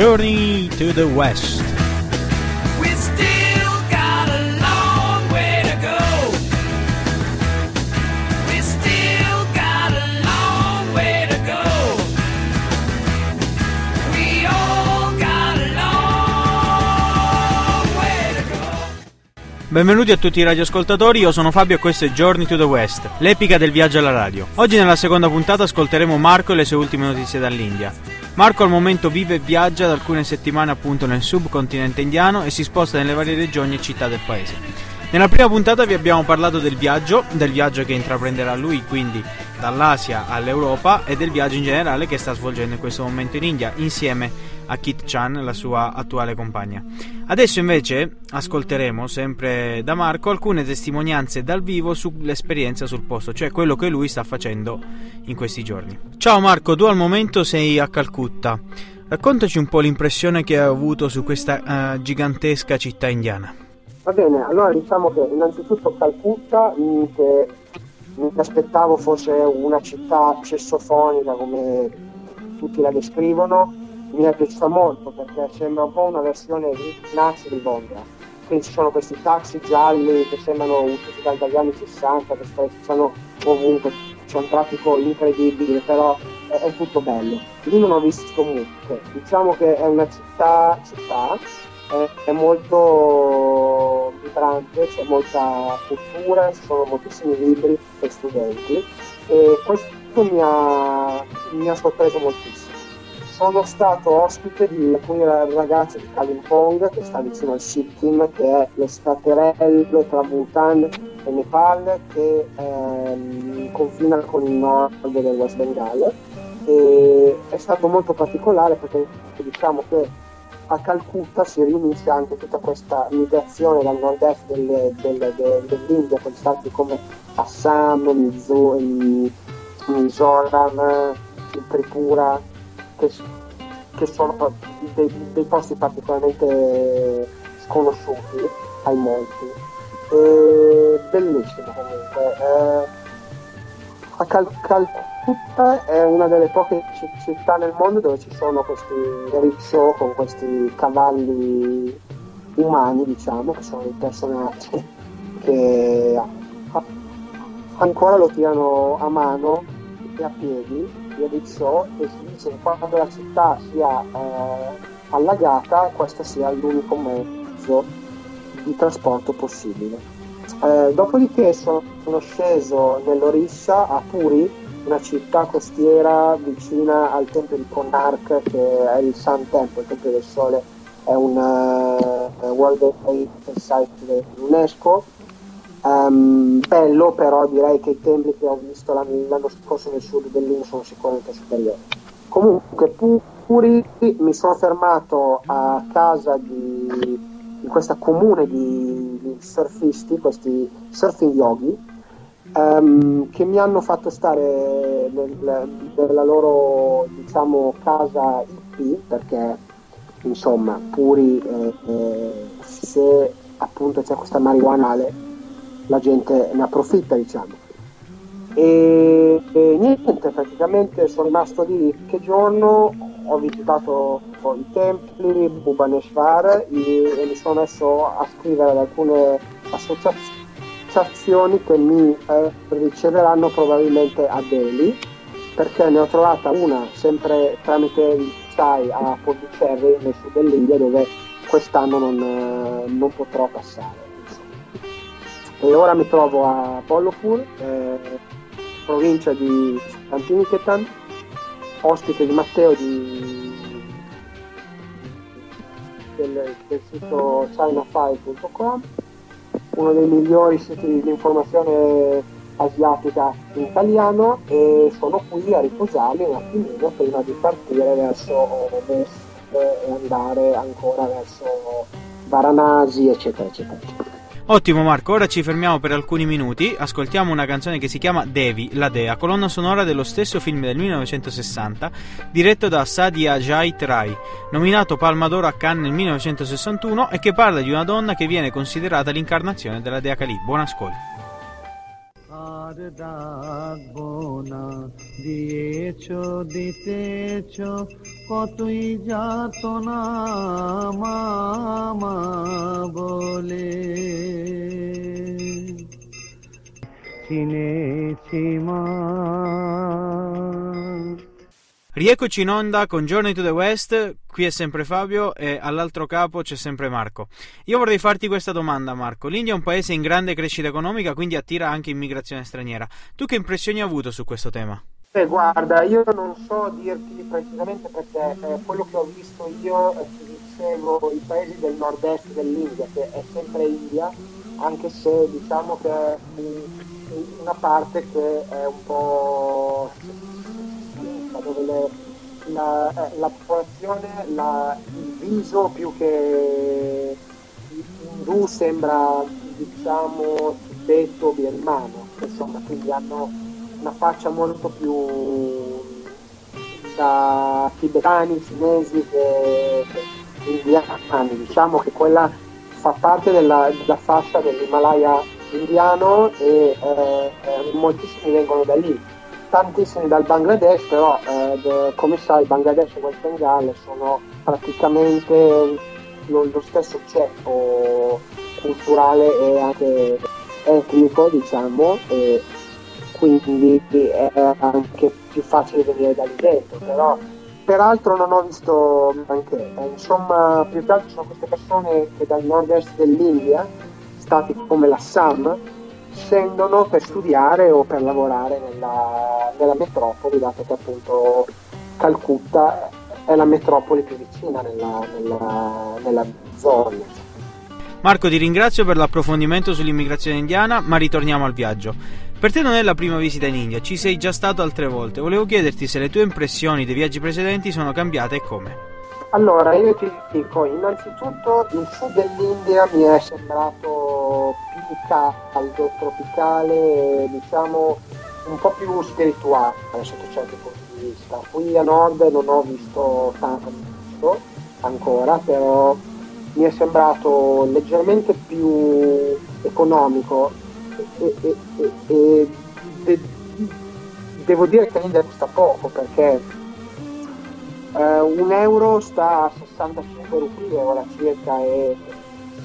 Journey to the West. Benvenuti a tutti i radioascoltatori, io sono Fabio e questo è Journey to the West, l'epica del viaggio alla radio. Oggi nella seconda puntata ascolteremo Marco e le sue ultime notizie dall'India. Marco al momento vive e viaggia da alcune settimane appunto nel subcontinente indiano e si sposta nelle varie regioni e città del paese. Nella prima puntata vi abbiamo parlato del viaggio, del viaggio che intraprenderà lui, quindi dall'Asia all'Europa e del viaggio in generale che sta svolgendo in questo momento in India insieme a Kit Chan, la sua attuale compagna. Adesso invece ascolteremo sempre da Marco alcune testimonianze dal vivo sull'esperienza sul posto, cioè quello che lui sta facendo in questi giorni. Ciao Marco, tu al momento sei a Calcutta. Raccontaci un po' l'impressione che hai avuto su questa uh, gigantesca città indiana. Va bene, allora diciamo che innanzitutto Calcutta che mi aspettavo fosse una città cessofonica come tutti la descrivono, mi è piaciuta molto perché sembra un po' una versione Nazi di Londra. Quindi ci sono questi taxi gialli che sembrano usciti dagli anni 60, che stanno ovunque, c'è un traffico incredibile, però è, è, tutto bello. Lì non ho visto comunque, diciamo che è una città, città è, è molto vibrante, c'è molta cultura, ci sono moltissimi libri per studenti e questo mi ha, mi ha sorpreso moltissimo. Sono stato ospite di alcuni ragazzi di Kalimpong che sta vicino al Sikkim che è lo staterello tra Bhutan e Nepal che ehm, confina con il nord del West Bengal. E è stato molto particolare perché diciamo che a Calcutta si riunisce anche tutta questa migrazione dal nord-est delle, delle, delle, dell'India con stati come Assam, Mizoram, il Tripura che, che sono dei, dei, posti particolarmente sconosciuti ai molti. E bellissimo comunque. Eh, a Cal- Calcutta è una delle poche c- città nel mondo dove ci sono questi rickshaw con questi cavalli umani, diciamo, che sono dei personaggi che ancora lo tirano a mano e a piedi di ciò e si dice che quando la città sia eh, allagata questo sia l'unico mezzo di trasporto possibile. Eh, dopodiché sono, sceso nell'Orissa a Puri, una città costiera vicina al tempio di Konark che è il Sun Temple, il tempio del sole, è un uh, World Heritage Site dell'UNESCO Um, bello, però direi che i templi che ho visto l'anno, l'anno scorso nel sud dell'India sono sicuramente superiori. Comunque, puri mi sono fermato a casa di, di questa comune di, surfisti, questi surfing yogi, um, che mi hanno fatto stare nel, nella loro diciamo, casa IP, perché insomma, puri, eh, eh, se appunto c'è questa marijuana la gente ne approfitta diciamo. E, e, niente praticamente sono rimasto lì che giorno ho visitato i templi Bhubaneswar e, e mi sono messo a scrivere ad alcune associazioni che mi eh, riceveranno probabilmente a Delhi perché ne ho trovata una sempre tramite il SAI a Pondicherry nel sud dell'India dove quest'anno non, eh, non potrò passare. E ora mi trovo a Pollopur, eh, provincia di Antiniketan, ospite di Matteo di, del, del sito chinafile.com, uno dei migliori siti di informazione asiatica in italiano e sono qui a riposarmi un attimino prima di partire verso ovest e andare ancora verso Varanasi eccetera eccetera. eccetera. Ottimo Marco, ora ci fermiamo per alcuni minuti, ascoltiamo una canzone che si chiama Devi, la Dea, colonna sonora dello stesso film del 1960, diretto da Sadia Jait Rai, nominato Palma d'Oro a Cannes nel 1961 e che parla di una donna che viene considerata l'incarnazione della Dea Kali. Buon ascolto. আর ডাকবো না। দিয়েছ দিতেছ কতই যাত না মামা বলে। চিনেছি মা। Rieccoci in onda con Journey to the West, qui è sempre Fabio e all'altro capo c'è sempre Marco. Io vorrei farti questa domanda Marco, l'India è un paese in grande crescita economica quindi attira anche immigrazione straniera. Tu che impressioni hai avuto su questo tema? Beh, guarda, io non so dirti precisamente perché eh, quello che ho visto io, eh, ti dicevo, i paesi del nord-est dell'India, che è sempre India, anche se diciamo che è una parte che è un po' dove le, la, eh, la, popolazione, la, il viso più che indù sembra diciamo tibeto birmano, insomma, quindi hanno una faccia molto più da tibetani, cinesi che, che indiani, diciamo che quella fa parte della, della fascia dell'Himalaya indiano e eh, eh, moltissimi vengono da lì tantissimi dal Bangladesh, però eh, come sai Bangladesh e West Bengal sono praticamente lo, lo stesso ceppo culturale e anche etnico, diciamo, e quindi è anche più facile venire da lì dentro, però peraltro non ho visto anche, insomma, più che altro sono queste persone che dal nord-est dell'India, stati come l'Assam, scendono per studiare o per lavorare nella, nella metropoli, dato che appunto Calcutta è la metropoli più vicina nella, nella, nella zona. Marco, ti ringrazio per l'approfondimento sull'immigrazione indiana, ma ritorniamo al viaggio. Per te non è la prima visita in India, ci sei già stato altre volte. Volevo chiederti se le tue impressioni dei viaggi precedenti sono cambiate e come. Allora, io ti dico, innanzitutto il sud dell'India mi è sembrato più caldo, tropicale, diciamo un po' più spirituale sotto certi punti di vista. Qui a nord non ho visto tanto ancora, però mi è sembrato leggermente più economico e, e, e, e de- devo dire che l'India costa poco perché Uh, un euro sta a 65 rupie ora circa e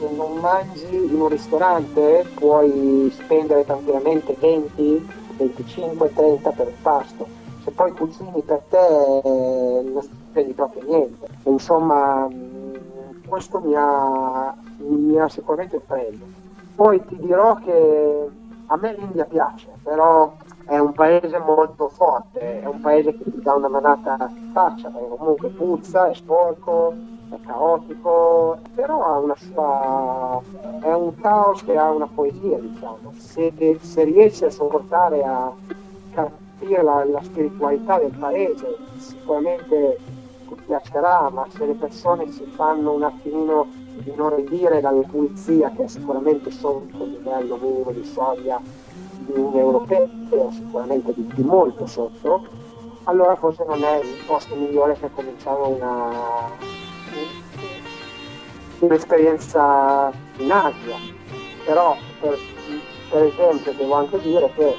se non mangi in un ristorante puoi spendere tranquillamente 20, 25, 30 per il pasto. Se poi cucini per te non spendi proprio niente. Insomma, questo mi ha, mi ha sicuramente preso. Poi ti dirò che a me l'India piace, però è un paese molto forte, è un paese che ti dà una manata in faccia, perché comunque puzza, è sporco, caotico, però ha una sua... è un caos che ha una poesia, diciamo. Se, se riesci a sopportare a capire la, la spiritualità del paese, sicuramente piacerà, ma se le persone si fanno un attimino inorridire dalla pulizia, che è sicuramente sotto il livello minimo di soglia di un europeo, sicuramente di, di, molto sotto, allora forse non è il posto migliore per cominciare una, un'esperienza in Asia. Però per, per, esempio devo anche dire che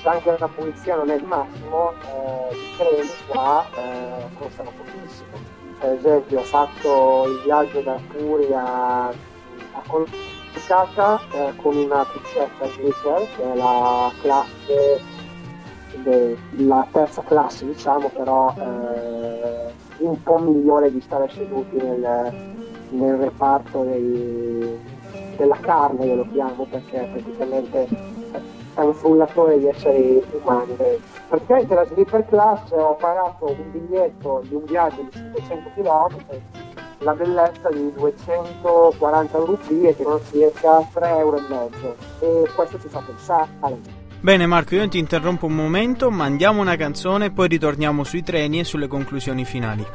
se anche la pulizia non è il massimo, eh, i treni qua eh, costano pochissimo. Per esempio ho fatto il viaggio da Puri a, a classificata eh, con una piccetta Glitter che è la classe de, la terza classe diciamo però eh, un po' migliore di stare seduti nel, nel reparto dei, della carne io lo chiamo perché praticamente è un frullatore di esseri umani praticamente la sleeper class ho pagato un biglietto di un viaggio di 500 km la bellezza di 240 rupie che sono circa 3 euro e e questo ci fa pensare. Bene Marco, io ti interrompo un momento, mandiamo una canzone e poi ritorniamo sui treni e sulle conclusioni finali.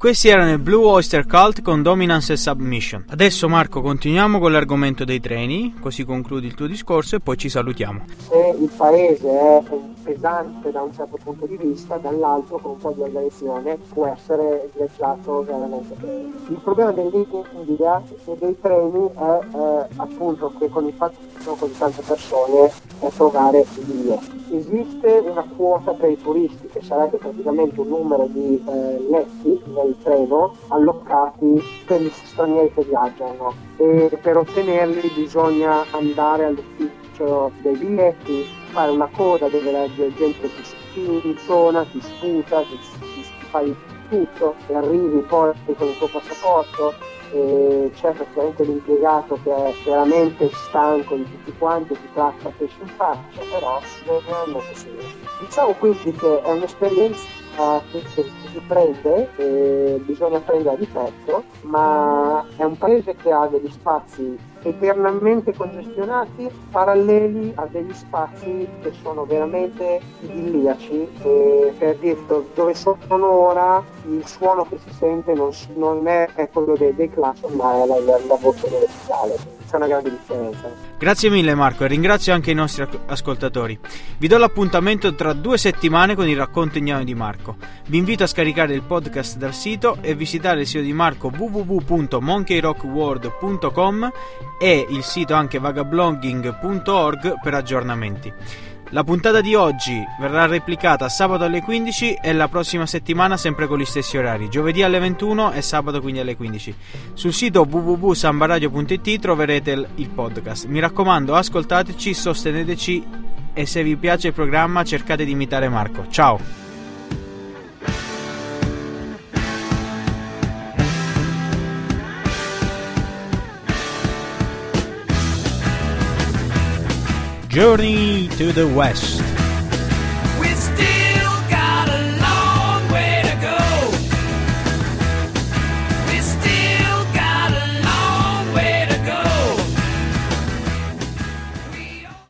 Questi erano i Blue Oyster Cult con Dominance e Submission. Adesso Marco continuiamo con l'argomento dei treni, così concludi il tuo discorso e poi ci salutiamo. Se il paese è pesante da un certo punto di vista, dall'altro con un po' di organizzazione può essere ghiacciato veramente. Il problema dell'India e dei treni è eh, appunto che con il fatto che ci sono così tante persone è trovare i biglietti. Esiste una quota per i turisti che sarebbe praticamente un numero di eh, letti nel treno allocati per gli stranieri che viaggiano e per ottenerli bisogna andare all'ufficio dei biglietti, fare una coda dove la gente ti spinzona, ti sputa, ti, ti, ti fai tutto e arrivi poi con il tuo passaporto e c'è praticamente l'impiegato che è veramente stanco di tutti quanti, ti tratta pesce in faccia, però non è così. Diciamo quindi che è un'esperienza che si prende e bisogna prendere di petto, ma è un paese che ha degli spazi eternamente congestionati, paralleli a degli spazi che sono veramente idilliaci e per dirlo dove sono ora il suono che si sente non, non è, quello dei, dei class ma è la, la, la voce musicale c'è una grande differenza. Grazie mille Marco e ringrazio anche i nostri ascoltatori. Vi do l'appuntamento tra due settimane con il racconto ignaro di Marco. Vi invito a scaricare il podcast dal sito e visitare il sito di Marco www.monkeyrockworld.com e il sito anche vagablogging.org per aggiornamenti. La puntata di oggi verrà replicata sabato alle 15 e la prossima settimana sempre con gli stessi orari, giovedì alle 21 e sabato quindi alle 15. Sul sito www.sambaradio.it troverete il podcast. Mi raccomando, ascoltateci, sosteneteci e se vi piace il programma cercate di imitare Marco. Ciao! Journey to the West.